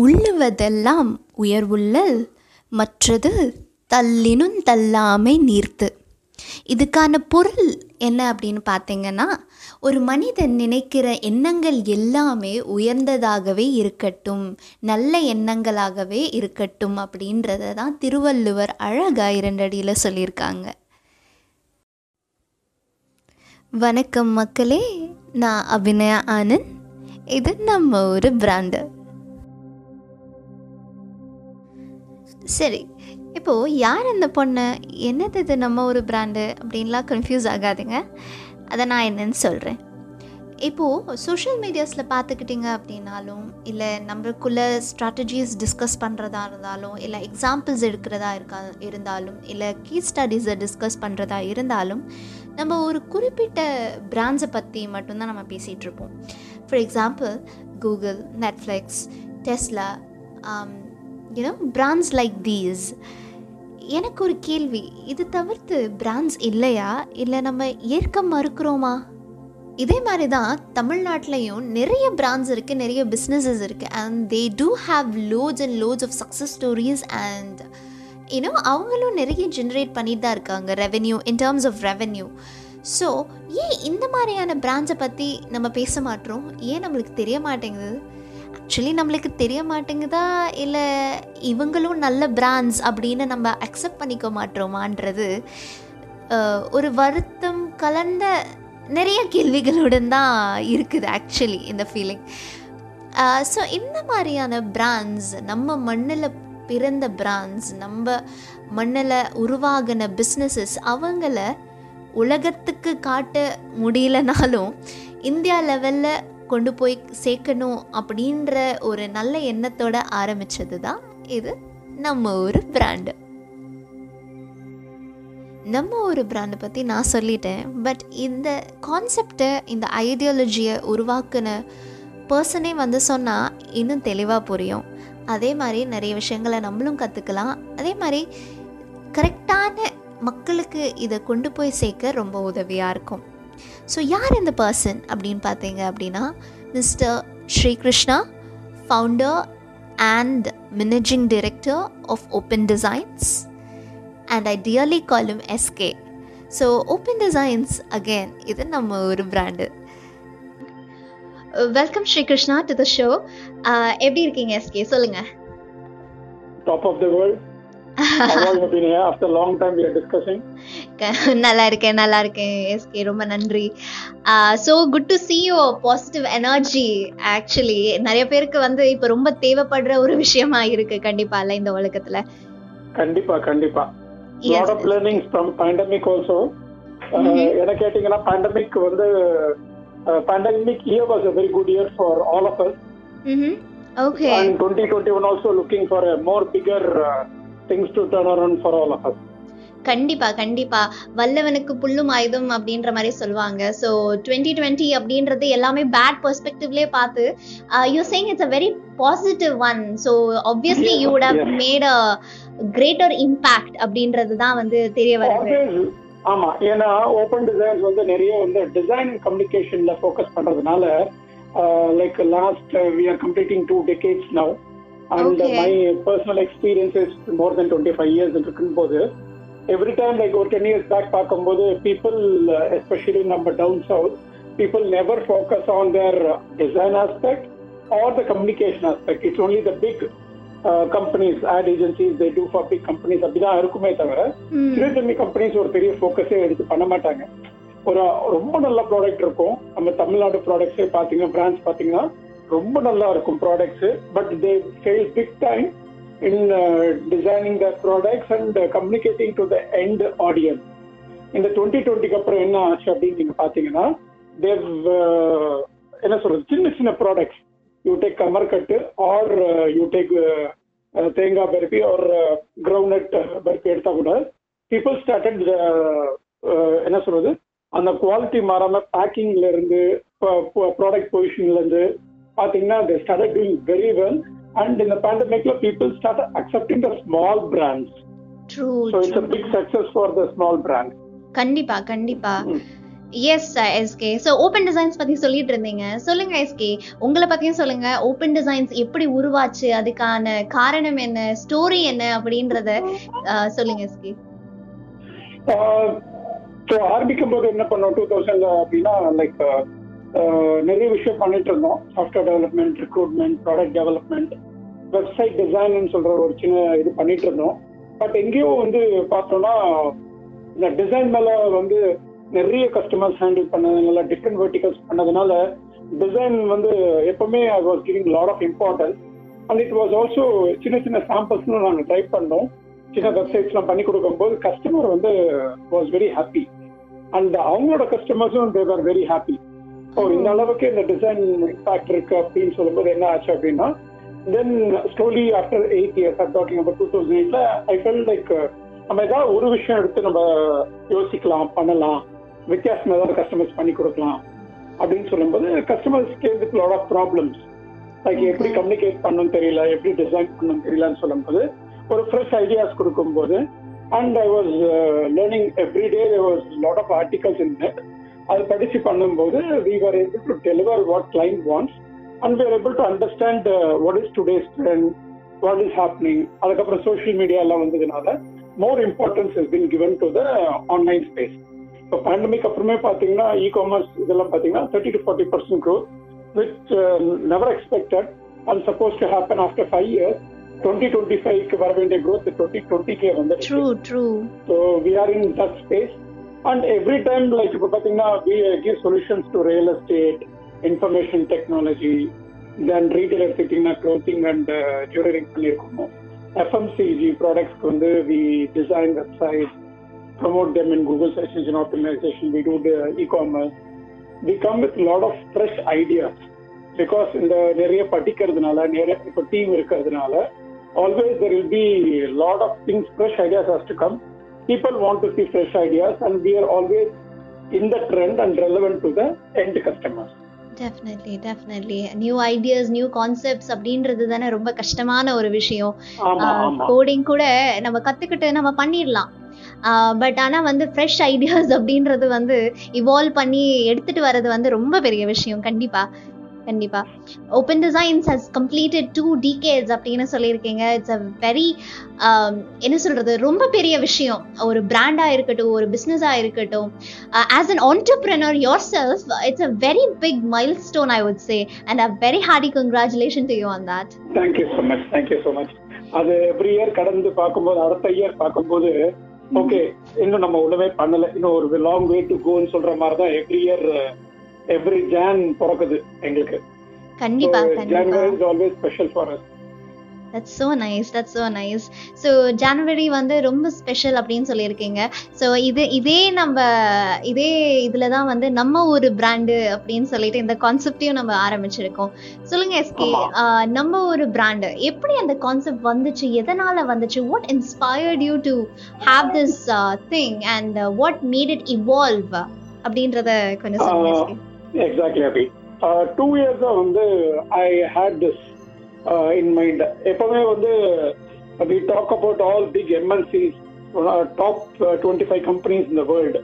உள்ளுவதெல்லாம் உயர்வுள்ளல் மற்றது தள்ளினும் தள்ளாமை நீர்த்து. இதுக்கான பொருள் என்ன அப்படின்னு பார்த்தீங்கன்னா ஒரு மனிதன் நினைக்கிற எண்ணங்கள் எல்லாமே உயர்ந்ததாகவே இருக்கட்டும் நல்ல எண்ணங்களாகவே இருக்கட்டும் அப்படின்றத தான் திருவள்ளுவர் அழகாக இரண்டடியில் சொல்லியிருக்காங்க. வணக்கம் மக்களே நான் அபிநயா ஆனந்த். இது நம்ம ஒரு பிராண்டு. சரி இப்போது யார் அந்த பொண்ணு? என்னது இது? நம்ம ஒரு பிராண்டு அப்படின்லாம் கன்ஃபியூஸ் ஆகாதுங்க. அதை நான் என்னன்னு சொல்கிறேன் இப்போது சோஷியல் மீடியாஸில் பார்த்துக்கிட்டிங்க அப்படின்னாலும் இல்லை நம்மளுக்குள்ள ஸ்ட்ராட்டஜிஸ் டிஸ்கஸ் பண்ணுறதா இருந்தாலும் இல்லை எக்ஸாம்பிள்ஸ் எடுக்கிறதா இருக்கா இருந்தாலும் இல்லை கீ ஸ்டடீஸை டிஸ்கஸ் பண்ணுறதா இருந்தாலும் நம்ம ஒரு குறிப்பிட்ட பிராண்ட்ஸை பற்றி மட்டும்தான் நம்ம பேசிகிட்ருப்போம் for example Google Netflix Tesla you know brands like these எனக்கு ஒரு கேள்வி. இது தவிர்த்து பிராண்ட்ஸ் இல்லையா? இல்லை நம்ம ஏற்க மறுக்கிறோமா? இதே மாதிரி தான் தமிழ்நாட்டிலையும் நிறைய பிராண்ட்ஸ் இருக்குது நிறைய பிஸ்னஸஸ் இருக்குது and they do have lots and lots of success stories and you know அவங்களும் நிறைய ஜென்ரேட் பண்ணிட்டு தான் இருக்காங்க revenue in terms of revenue so ஏன் இந்த மாதிரியான பிராண்ட்ஸை பற்றி நம்ம பேச மாட்டோம்? ஏன் நம்மளுக்கு தெரிய மாட்டேங்குது? ஆக்சுவலி நம்மளுக்கு தெரிய மாட்டேங்குதா? இல்லை இவங்களும் நல்ல பிராண்ட்ஸ் அப்படின்னு நம்ம அக்செப்ட் பண்ணிக்க மாட்டோமான்றது ஒரு வருத்தம் கலந்த நிறைய கேள்விகளுடன் தான் இருக்குது ஆக்சுவலி இந்த ஃபீலிங் ஸோ இந்த மாதிரியான பிராண்ட்ஸ் நம்ம மண்ணில் பிறந்த பிராண்ட்ஸ் நம்ம மண்ணில் உருவாகின பிஸ்னஸஸ் அவங்கள உலகத்துக்கு காட்ட முடியலனாலும் இந்தியா லெவலில் கொண்டு போய் சேர்க்கணும் அப்படின்ற ஒரு நல்ல எண்ணத்தோட ஆரம்பித்தது தான் இது நம்ம ஒரு பிராண்டு நம்ம ஒரு பிராண்டை பற்றி நான் சொல்லிட்டேன் பட் இந்த கான்செப்டை இந்த ஐடியாலஜியை உருவாக்குன பர்சனே வந்து சொன்னால் இன்னும் தெளிவாக புரியும். அதே மாதிரி நிறைய விஷயங்களை நம்மளும் கற்றுக்கலாம் அதே மாதிரி கரெக்டான மக்களுக்கு இதை கொண்டு போய் சேர்க்க ரொம்ப உதவியாக இருக்கும். ஸோ யார் இந்த பர்சன் அப்படின்னு பார்த்தீங்க அப்படின்னா mister Srikrishna founder and managing director of Open Designs and I dearly call him SK so Open Designs again இது நம்ம ஒரு brand welcome Srikrishna to the show எப்படி இருக்கீங்க எஸ்கே சொல்லுங்க. டாப் ஆஃப் த வேர்ல்ட் நல்லா இருக்கேன் நல்லா இருக்கேன் எஸ்கே. ரொம்ப நன்றி. So good to see your positive energy actually நிறைய பேருக்கு வந்து இப்போ ரொம்ப தேவைப்படுற ஒரு விஷயமா இருக்கு கண்டிப்பா இல்ல இந்த உலகத்துல? கண்டிப்பா கண்டிப்பா. Lot of learnings from pandemic also என்ன கேட்டீங்கன்னா பேண்டமிக் வந்து pandemic year was good year for all of us. Okay and 2021 also looking for a more bigger to turn around for all of us. கண்டிப்பா கண்டிப்பா. வல்லவனுக்கு புல்லும் ஆயுதம் அப்படின்ற மாதிரி சொல்லுவாங்க. So twenty twenty அப்படின்றது எல்லாமே பேட் பெர்ஸ்பெக்டிவ்லேயே பார்த்து you change it's a very positive one so obviously you would have made a greater impact அப்படின்றது தான் வந்து தெரிய வருது. ஆமா. ஏன்னா ஓப்பன் டிசைன்ஸ் வந்து நிறைய வந்து டிசைன் கம்யூனிகேஷன்ல ஃபோக்கஸ் பண்றதுனால like last we are completing two decades now and my personal experiences more than twenty five years இருக்கும் போது எவ்ரி டைம் லைக் ஒரு டென் இயர்ஸ் பேக் பார்க்கும்போது பீப்புள் எஸ்பெஷலி நம்ம down south people never focus on their design aspect or the communication aspect it's only the big companies ad agencies they do for big companies அப்படிதான் இருக்குமே தவிர சிறு சின்ன companies ஒரு பெரிய ஃபோக்கஸே எடுத்து பண்ண மாட்டாங்க. ஒரு ரொம்ப நல்ல ப்ராடக்ட் இருக்கும். நம்ம தமிழ்நாடு ப்ராடக்ட்ஸே பார்த்தீங்கன்னா பிராண்ட்ஸ் பார்த்தீங்கன்னா ரொம்ப நல்லா இருக்கும் products but they fail big time in designing the products and communicating to the end audience இந்த டுவெண்ட்டி டுவெண்ட்டிக்கு அப்புறம் என்ன ஆச்சு அப்படின்னு நீங்க பாத்தீங்கன்னா தேவ் uh, என்ன சொல்றது சின்ன சின்ன products you take Qamar cut or you take தேங்காய் பருப்பி ஆர் கிரவுண்ட் uh, uh, பருப்பி எடுத்தா கூட பீப்புள் ஸ்டார்டட் என்ன சொல்றது அந்த குவாலிட்டி மாறாம பேக்கிங்ல இருந்து ப்ராடக்ட் பொசிஷன்ல இருந்து பாத்தீங்கன்னா they started doing very well and இந்த பேண்டமிக்ல people start accepting the small brands so it's a big success for the small brand கண்டிப்பா கண்டிப்பா. Yes SK so Open Designs பத்தி சொல்லிட்டு இருந்தீங்க. சொல்லுங்க எஸ்கே உங்களை பத்தியும் சொல்லுங்க. ஓப்பன் டிசைன்ஸ் எப்படி உருவாச்சு? அதுக்கான காரணம் என்ன? ஸ்டோரி என்ன? அப்படின்றத சொல்லுங்க எஸ்கே ஸோ ஆரம்பிக்கும் போது என்ன பண்ணோம்? டூ தௌசண்ட்ல அப்படின்னா லைக் நிறைய விஷயம் பண்ணிட்டு இருந்தோம். Software development recruitment product development website டிசைன்னு சொல்ற ஒரு சின்ன இது பண்ணிட்டு இருந்தோம். பட் எங்கேயோ வந்து பார்த்தோம்னா இந்த டிசைன் மேல வந்து நிறைய கஸ்டமர்ஸ் ஹேண்டில் பண்ணதுனால டிஃப்ரெண்ட் வெர்டிகல்ஸ் பண்ணதுனால டிசைன் வந்து எப்பவுமே I was giving lot of importance and it was also சின்ன சின்ன சாம்பிள்ஸ்னு நாங்கள் ட்ரை பண்ணோம். சின்ன வெப்சைட்ஸ்லாம் பண்ணி கொடுக்கும்போது கஸ்டமர் வந்து வாஸ் வெரி ஹாப்பி அண்ட் அவங்களோட கஸ்டமர்ஸும் தேர் வெரி ஹாப்பி ஸோ இந்த அளவுக்கு இந்த டிசைன் இம்பாக்ட் இருக்கு அப்படின்னு சொல்லும்போது என்ன ஆச்சு அப்படின்னா then slowly after eight years are talking about two thousand எயிட்ல ஐ ஃபெல் லைக் நம்ம ஏதாவது ஒரு விஷயம் எடுத்து நம்ம யோசிக்கலாம் பண்ணலாம். வித்தியாசம் ஏதாவது கஸ்டமர்ஸ் பண்ணி கொடுக்கலாம். அப்படின்னு சொல்லும்போது customers with lot of problems like எப்படி கம்யூனிகேட் பண்ணணும் தெரியல எப்படி டிசைன் பண்ணணும் தெரியலன்னு சொல்லும்போது ஒரு ஃப்ரெஷ் ஐடியாஸ் கொடுக்கும்போது and I was learning every day was lot of articles in net அது படிச்சு பண்ணும்போது we are able to deliver what client wants and we are able to understand what is today's trend what is happening அதுக்கப்புறம் social media எல்லாம் வந்ததுனால more importance is been given to the online space இப்போ pandemic அப்புறமே பார்த்தீங்கன்னா e commerce இதெல்லாம் பார்த்தீங்கன்னா thirty to forty percent growth which never expected and supposed to happen after five years twenty twenty ஃபைவ்க்கு வர வேண்டிய க்ரோத் டுவெண்ட்டி டுவெண்ட்டிக்கே வந்து true true so we are in that space and every time like இப்போ பார்த்தீங்கன்னா we give solutions to real estate information technology then retail எடுத்துக்கிட்டிங்கன்னா clothing and ஜுவலரிங் பண்ணியிருக்கோம் FMCG ப்ராடக்ட்ஸ்க்கு வந்து we design website promote them in Google search engine optimisation we do ecommerce we come with lot of fresh ideas because இந்த நிறைய படிக்கிறதுனால நிறைய இப்போ team இருக்கிறதுனால always there will be a lot of things, fresh ideas has to come. People want to see fresh ideas, and we are always in the trend and relevant to the end customers. Definitely definitely new ideas new concepts அப்படின்றது தானே ரொம்ப கஷ்டமான ஒரு விஷயம். Coding கூட நம்ம கத்துக்கிட்டு நம்ம பண்ணிடலாம் பட் ஆனா வந்து ஃப்ரெஷ் ஐடியாஸ் அப்படின்றது வந்து இவால்வ் பண்ணி எடுத்துட்டு வர்றது வந்து ரொம்ப பெரிய விஷயம் கண்டிப்பா. கண்டிப்பா. Open designs has completed two decades அப்படின்னு சொல்லியிருக்கீங்க. இட்ஸ் அ வெரி என்ன சொல்றது? ரொம்ப பெரிய விஷயம். ஒரு பிராண்டா இருக்கட்டும் ஒரு பிஸ்னஸா இருக்கட்டும். As an entrepreneur yourself it's a very big milestone I would say and a very hearty congratulation to you on that thank you so much thank you so much அது எவ்ரி இயர் கடந்து பார்க்கும்போது அடுத்த year பார்க்கும்போது okay இன்னும் நம்ம ஒண்ணுமே பண்ணல. இன்னும் ஒரு லாங் வே டு கோன்னு சொல்ற மாதிரி தான் எவ்ரி இயர் எவ்ரி ஜான் பிறக்குது எங்களுக்கு. கண்டிப்பா கண்டிப்பா. January is always special for us that's so nice that's so nice so ஜனவரி வந்து ரொம்ப ஸ்பெஷல் அப்படின்னு சொல்லியிருக்கீங்க. ஸோ இது இதே நம்ம இதே இதில் தான் வந்து நம்ம ஒரு பிராண்டு அப்படின்னு சொல்லிட்டு இந்த கான்செப்டையும் நம்ம ஆரம்பிச்சிருக்கோம். சொல்லுங்க எஸ்கே நம்ம ஒரு பிராண்டு எப்படி அந்த கான்செப்ட் வந்துச்சு? எதனால வந்துச்சு? What inspired you to have this thing and what made it evolve அப்படின்றத கொஞ்சம் சொல்லுங்க எக்ஸாக்ட்லி அபி டூ இயர்ஸாக வந்து I had this in mind எப்பவுமே வந்து we talk about all big MNCs top twenty five companies in the world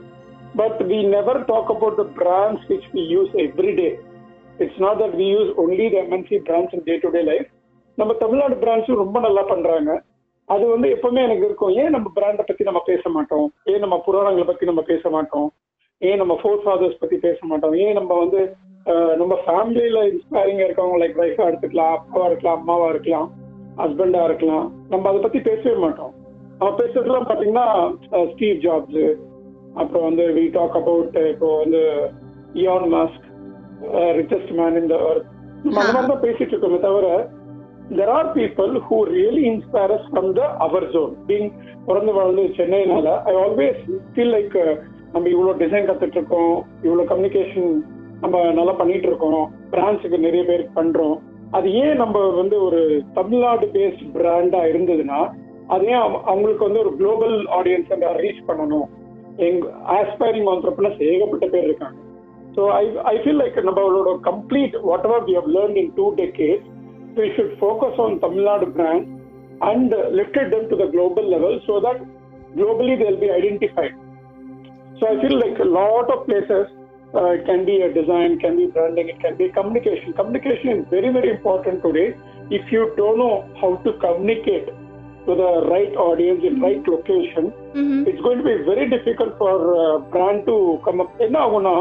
but we never talk about the brands which we use every day it's not that we use only the MNC brands in day to day life நம்ம தமிழ்நாடு பிராண்ட்ஸும் ரொம்ப நல்லா பண்றாங்க. அது வந்து எப்பவுமே எனக்கு இருக்கும். ஏன் நம்ம பிராண்டை பத்தி நம்ம பேச மாட்டோம்? ஏன் நம்ம புராணங்களை பத்தி நம்ம பேச மாட்டோம்? ஏன் நம்ம ஃபோர் ஃபாதர்ஸ் பத்தி பேச மாட்டோம்? ஏன் நம்ம வந்து நம்ம ஃபேமிலியில இன்ஸ்பைரிங்கா இருக்கவங்க லைக் ஒய்ஃபா எடுத்துக்கலாம் அப்பாவா இருக்கலாம் அம்மாவா இருக்கலாம் ஹஸ்பண்டா இருக்கலாம் நம்ம அதை பத்தி பேசவே மாட்டோம். நம்ம பேசுறதுலாம் பாத்தீங்கன்னா ஸ்டீவ் ஜாப்ஸ் அப்புறம் வந்து வி டாக் அபவுட் இப்போ வந்து இயான் மாஸ்க் ரிச்சஸ்ட் மேன் இந்த நம்ம அந்த மாதிரி தான் பேசிட்டு இருக்கோமே தவிர there are people who really inspire us from the our zone being பிறந்து வளர்ந்து சென்னைனால ஐ ஆல்வேஸ் ஃபீல் லைக் நம்ம இவ்வளோ டிசைன் கற்றுட்டு இருக்கோம் இவ்வளோ கம்யூனிகேஷன் நம்ம நல்லா பண்ணிட்டு இருக்கோம் பிரான்ச்சுக்கு நிறைய பேருக்கு பண்றோம். அது ஏன் நம்ம வந்து ஒரு தமிழ்நாடு பேஸ்ட் பிராண்டா இருந்ததுன்னா அது ஏன் அவங்களுக்கு வந்து ஒரு குளோபல் ஆடியன்ஸ் ரீச் பண்ணணும். எங் ஆஸ்பைரிங் ஆண்டர்பிரினர்ஸ் ஏகப்பட்ட பேர் இருக்காங்க. So I I feel like நம்மளோட complete whatever we have learn in two decade we should focus on Tamil Nadu brand and lifted them to the global level so that globally they'll be identified So I feel like a lot of places uh, it can be a design, can be branding, it can be communication. Communication is very, very important today. If you don't know how to communicate to the right audience in right location, ம்ஹும். it's going to be very difficult for uh, brand to come up. என்ன ஆகும்னா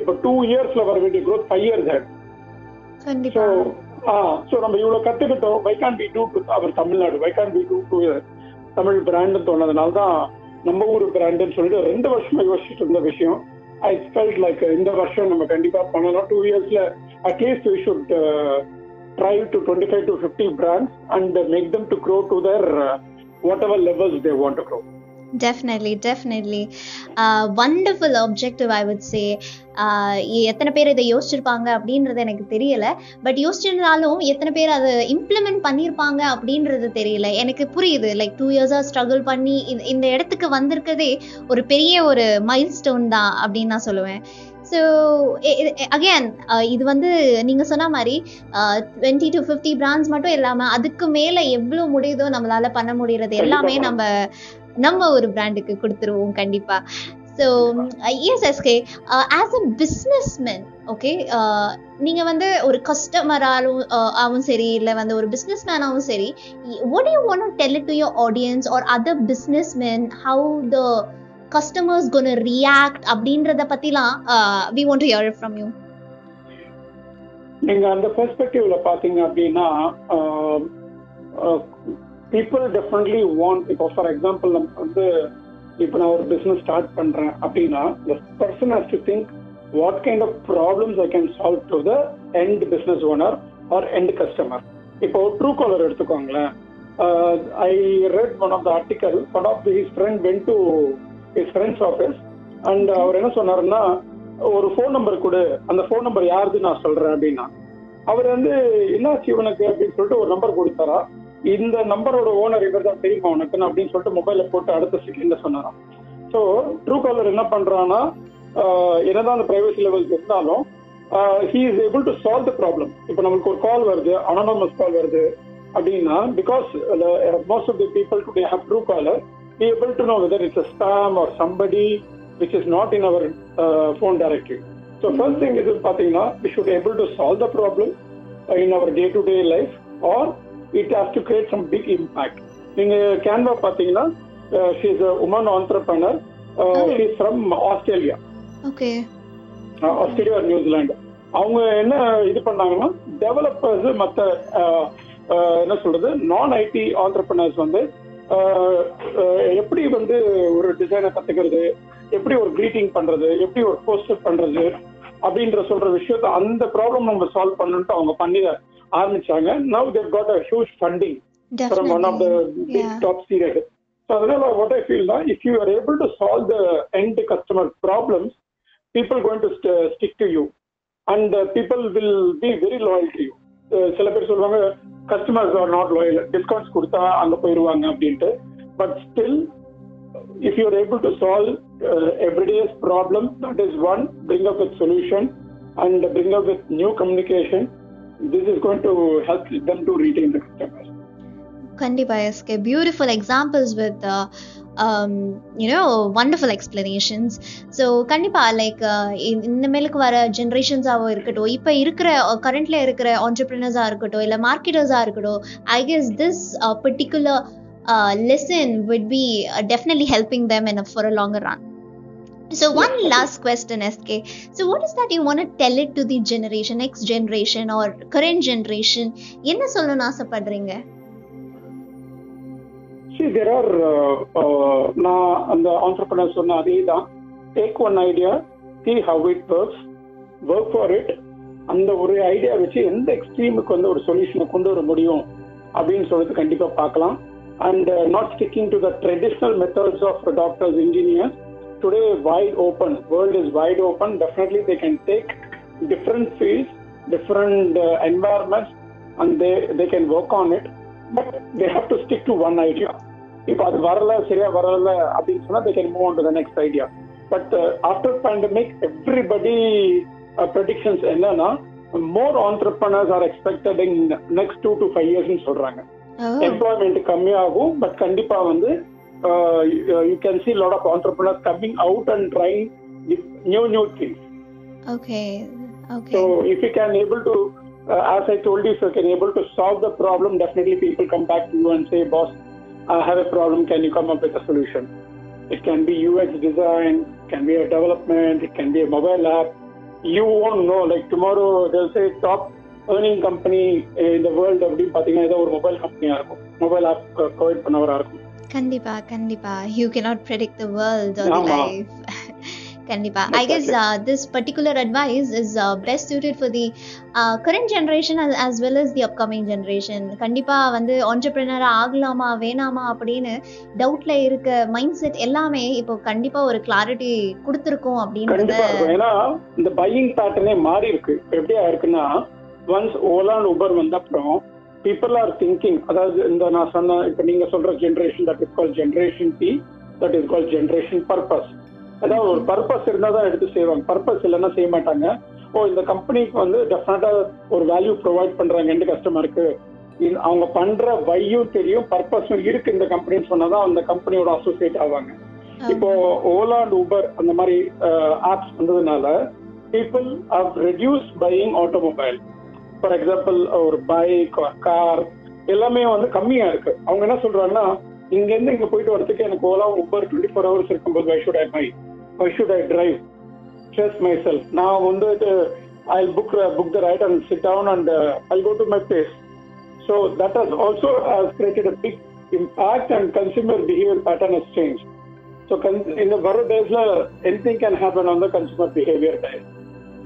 இப்போ two இயர்ஸ்ல வர வேண்டிய growth five years ஆயிடும் கண்டிப்பா so ah so நம்ம இவ்வளவு கத்துக்கிட்டோம் why can be do to our Tamil Nadu why can be do to Tamil brand தோணதுனால தான் நம்ம ஊர் பிராண்டுன்னு சொல்லிட்டு ரெண்டு வருஷமா யோசிச்சுட்டு இருந்த விஷயம். ஐ ஃபெல்ட் லைக் இந்த வருஷம் நம்ம கண்டிப்பா பண்ணலாம். டூ இயர்ஸ்ல at least we should try to twenty five to fifty brands and make them to grow to their whatever levels they want to grow definitely definitely wonderful objective I would say எத்தனை பேர் இதை யோசிச்சிருப்பாங்க அப்படின்றது எனக்கு தெரியல. But யோசிச்சிருந்தாலும் எத்தனை பேர் அதை implement பண்ணியிருப்பாங்க அப்படின்றது தெரியல. எனக்கு புரியுது. லைக் டூ இயர்ஸாக ஸ்ட்ரகிள் பண்ணி இந்த- இடத்துக்கு வந்திருக்கதே ஒரு பெரிய ஒரு மைல் ஸ்டோன் தான் அப்படின்னு நான் சொல்லுவேன். ஸோ அகேன் இது வந்து நீங்கள் சொன்ன மாதிரி டுவெண்ட்டி டு ஃபிஃப்டி பிராண்ட்ஸ் மட்டும் இல்லாமல் அதுக்கு மேலே எவ்வளோ முடியுதோ நம்மளால பண்ண முடியறது எல்லாமே நம்ம நம்ம ஒரு பிராண்டுக்கு கொடுத்துருவோம் கண்டிப்பா. So S SK as a businessman okay நீங்கள் வந்து ஒரு கஸ்டமராலும் uh, ஆவும் சரி இல்லை வந்து ஒரு பிஸ்னஸ் மேனாகவும் சரி what you you tell to your audience or other business man how the customers the react அப்படின்றத பத்திலாம் uh, we want to hear from you நீங்கள் அந்த பெர்ஸ்பெக்டிவ்ல பார்த்தீங்க அப்படின்னா uh, பீப்புள் டெஃபினெட்லி வாண்ட் இப்போ ஃபார் எக்ஸாம்பிள் நம்ம வந்து இப்போ நான் ஒரு பிஸ்னஸ் ஸ்டார்ட் பண்றேன் அப்படின்னா the person has to think what kind of problems I can solve to the end business owner or end customer இப்போ ட்ரூ காலர் எடுத்துக்கோங்களேன். I read one of the article one of his friend went to his friend's office and அவர் என்ன சொன்னாருன்னா ஒரு phone number கொடு. அந்த phone number யாருது நான் சொல்றேன் அப்படின்னா. அவர் வந்து என்னாச்சு இவனுக்கு? அப்படின்னு சொல்லிட்டு ஒரு நம்பர் கொடுத்தாரா. இந்த நம்பரோட ஓனர் இவர் தான் தெரியுமா உனக்குன்னு அப்படின்னு சொல்லிட்டு மொபைல போட்டு அடுத்த செகண்ட்ல சொன்னாராம். ஸோ ட்ரூ காலர் என்ன பண்றான்னா என்னதான் அந்த பிரைவசி லெவல்ஸ் இருந்தாலும் he is able to solve the problem இப்போ நம்மளுக்கு ஒரு கால் வருது அனானமஸ் கால் வருது அப்படின்னா because most of the people to have Truecaller be able to know whether it's a spam or somebody which is not in our phone phone so first thing இது பார்த்தீங்கன்னா we should able to solve the problem in our day to day life or it has to create some big impact. நீங்க Canva பாத்தீங்கன்னா uh, she is a woman entrepreneur. Uh, Oh. she is from Australia. Okay uh, Australia New Zealand அவங்க என்ன இது பண்ணாங்கன்னா developers மற்ற என்ன சொல்றது நான் ஐடி ஆண்டர்பனர்ஸ் வந்து uh, uh, எப்படி வந்து ஒரு டிசைனை கத்துக்கிறது எப்படி ஒரு greeting பண்றது எப்படி ஒரு போஸ்டர் பண்றது அப்படின்ற சொல்ற விஷயத்த அந்த ப்ராப்ளம் நம்ம சால்வ் பண்ணணும்ட்டு அவங்க பண்ணி ஆரம்பிச்சாங்க now they got a huge funding from one of the big Yeah. top series. So அதனால what I feel now, if you are able to solve the end customer problems, people going to st- stick to you, and uh, people will be very loyal to you. Uh, சில பேர் சொல்லுவாங்க customers are not loyal discounts கொடுத்தா அங்க போயிருவாங்க அப்படின்ட்டு but still if you are able to solve uh, everyday's problem, that is one, bring up with solution and bring up with new communication. This is going to help them to retain the customers. கண்டிப்பா SK beautiful examples with you know wonderful explanations so கண்டிப்பா like uh, இந்த மேலுக்கு வர ஜென்ரேஷன்ஸாகவும் இருக்கட்டும் இப்போ இருக்கிற uh, கரண்ட்ல இருக்கிற ஆண்டர்பிரினர்ஸாக இருக்கட்டும் இல்லை மார்க்கெட்டர்ஸாக இருக்கட்டும் I guess this particular lesson will be definitely helping them them for a longer run. So one last question, SK. So what is that you want to tell it to the generation, next generation or current generation? என்ன சொல்லணும்னு ஆசைப்படுறீங்க? See, there are, uh, uh, நான் அந்த ஆண்டர்பனர் சொன்ன அதே தான் take one idea see how it works work for it அந்த ஒரு ஐடியா வச்சு எந்த எக்ஸ்ட்ரீமுக்கு வந்து ஒரு சொல்யூஷனை கொண்டு வர முடியும் அப்படின்னு சொல்லிட்டு கண்டிப்பா பார்க்கலாம். And not sticking to the traditional methods of doctors engineers today wide open world is wide open definitely they can take different fields different environments and they they can work on it but they have to stick to one idea இப்போ அது வரல சரியா வரல அப்படின்னு சொன்னா they can move on to the next idea but after pandemic everybody predictions என்னன்னா more entrepreneurs are expected in next two to five இயர்ஸ்னு சொல்றாங்க Oh, employment கம்மியாகும் பட் கண்டிப்பா வந்து You can see lot of entrepreneurs coming out and trying new new things okay okay So if you can able to, uh, as I told you, if you can able to solve the problem, definitely people come back to you and say, boss, I have a problem. Can you come up with a solution? It can be UX design, it can be a development, it can be a mobile app. You won't know. Like tomorrow, they'll say top earning company in the world அப்படின்னு பார்த்தீங்கன்னா ஏதோ ஒரு mobile கம்பெனியாக இருக்கும் mobile app provide பண்ணவராக இருக்கும் கண்டிப்பா கண்டிப்பா. You cannot predict the world or the ஆமா. life. கண்டிப்பா. I guess this particular advice is best suited for the uh, current generation as, as well as the upcoming generation. கண்டிப்பா வந்து entrepreneur ஆகலாமா வேணாமா அப்படின்னு டவுட்ல இருக்க மைண்ட் செட் எல்லாமே இப்போ கண்டிப்பா ஒரு கிளாரிட்டி கொடுத்துருக்கோம் இருக்கும். ஏன்னா இந்த பையிங் பேட்டர்னே மாறி இருக்கு இப்ப எப்படியா இருக்குன்னா ஒன்ஸ் ஓலா உபர் வந்த அப்புறம் பீப்புள் ஆர் திங்கிங் அதாவது இந்த நான் சொன்ன இப்ப நீங்க சொல்ற generation that is call generation T that is call generation purpose அதாவது ஒரு பர்பஸ் இருந்தா தான் எடுத்து செய்வாங்க. பர்பஸ் இல்லைன்னா செய்ய மாட்டாங்க. ஓ இந்த கம்பெனிக்கு வந்து டெஃபினட்டா ஒரு வேல்யூ ப்ரொவைட் பண்றாங்க எந்த கஸ்டமருக்கு அவங்க பண்ற வையும் தெரியும் பர்பஸும் இருக்கு இந்த கம்பெனின்னு சொன்னாதான் அந்த கம்பெனியோட அசோசியேட் ஆவாங்க. இப்போ ஓலா அண்ட் ஊபர் அந்த மாதிரி ஆப்ஸ் வந்ததுனால people have reduce buying automobile for example ஒரு பைக் கார் எல்லாமே வந்து கம்மியா இருக்கு. அவங்க என்ன சொல்றாங்கன்னா இங்க இருந்து இங்க போயிட்டு வரதுக்கு எனக்கு Ola Uber twenty four hours இருக்கும்போது why should I my why should I drive stress myself நான் வந்து I book book the ride and sit down and I go to my place so that has also has created a big impact and consumer behaviour pattern has change so இந்த வர டேஸ்ல anything can happen on the consumer behaviour time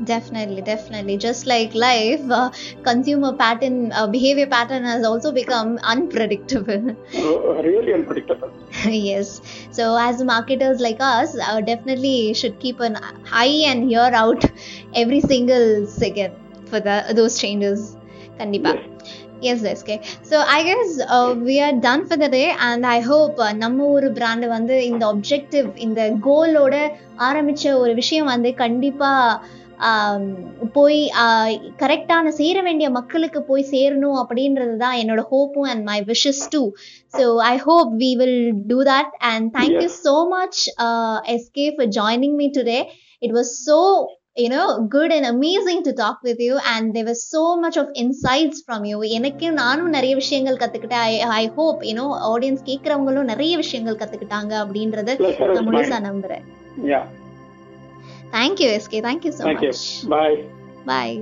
definitely definitely just like life uh, consumer pattern uh, behavior pattern has also become unpredictable really unpredictable. yes so as marketers like us uh, definitely should keep an eye and ear out every single second for the those changes kandipa yes so i guess uh, we are done for the day and i hope uh, நம்ம ஒரு brand வந்து இந்த objective இந்த கோலோட ஆரம்பிச்ச ஒரு விஷயம் வந்து கண்டிப்பா ஆம், போய் கரெக்டான சேர வேண்டிய மக்களுக்கு போய் சேரணும் அப்படின்றது தான் என்னோட ஹோப்பும் and my wishes too so I hope we will do that and thank you so much SK for joining me today it was so you know good and amazing to talk with you and there was so much of insights from you. எனக்கு நானும் நிறைய விஷயங்கள் கத்துக்கிட்டேன். I I hope you know audience கேட்குறவங்களும் நிறைய விஷயங்கள் கத்துக்கிட்டாங்க அப்படின்றத நான் முழுசா. நம்புறேன். Yeah. Thank you SK thank you so Thank you. மச் Bye. பாய்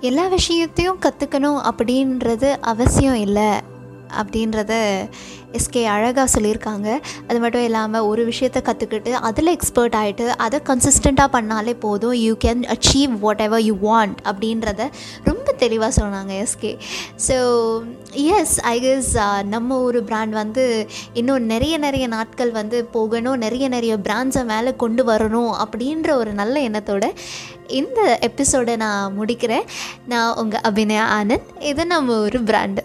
எல்லா விஷயத்தையும் கற்றுக்கணும் அப்படின்றது அவசியம் இல்லை அப்படின்றத எஸ்கே அழகாக சொல்லியிருக்காங்க. அது மட்டும் இல்லாமல் ஒரு விஷயத்தை கற்றுக்கிட்டு அதில் எக்ஸ்பர்ட் ஆகிட்டு அதை கன்சிஸ்டண்ட்டாக பண்ணாலே போதும். You can achieve whatever you want அப்படின்றத ரொம்ப தெளிவாக சொன்னாங்க SK so yes I guess நம்ம ஒரு பிராண்ட் வந்து இன்னும் நிறைய நிறைய நாட்கள் வந்து போகணும். நிறைய நிறைய பிராண்ட்ஸை மேலே கொண்டு வரணும் அப்படின்ற ஒரு நல்ல எண்ணத்தோட இந்த எபிசோடை நான் முடிக்கிறேன். நான் உங்கள் அபிநயா ஆனந்த். இது நம்ம ஒரு பிராண்டு